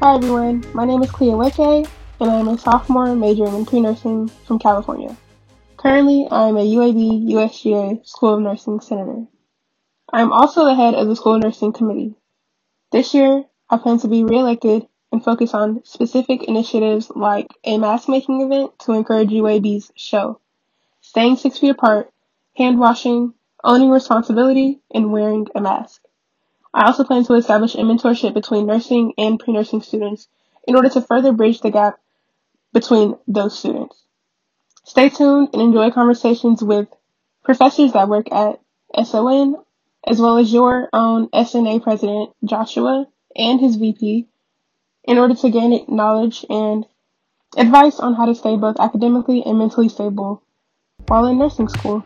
Hi everyone, my name is Clea Weke, and I am a sophomore majoring in pre-nursing from California. Currently, I am a UAB USGA School of Nursing Senator. I am also the head of the School of Nursing Committee. This year, I plan to be re-elected and focus on specific initiatives like a mask making event to encourage UAB's show, staying six feet apart, hand washing, owning responsibility, and wearing a mask. I also plan to establish a mentorship between nursing and pre-nursing students in order to further bridge the gap between those students. Stay tuned and enjoy conversations with professors that work at SON, as well as your own SNA president, Joshua, and his VP, in order to gain knowledge and advice on how to stay both academically and mentally stable while in nursing school.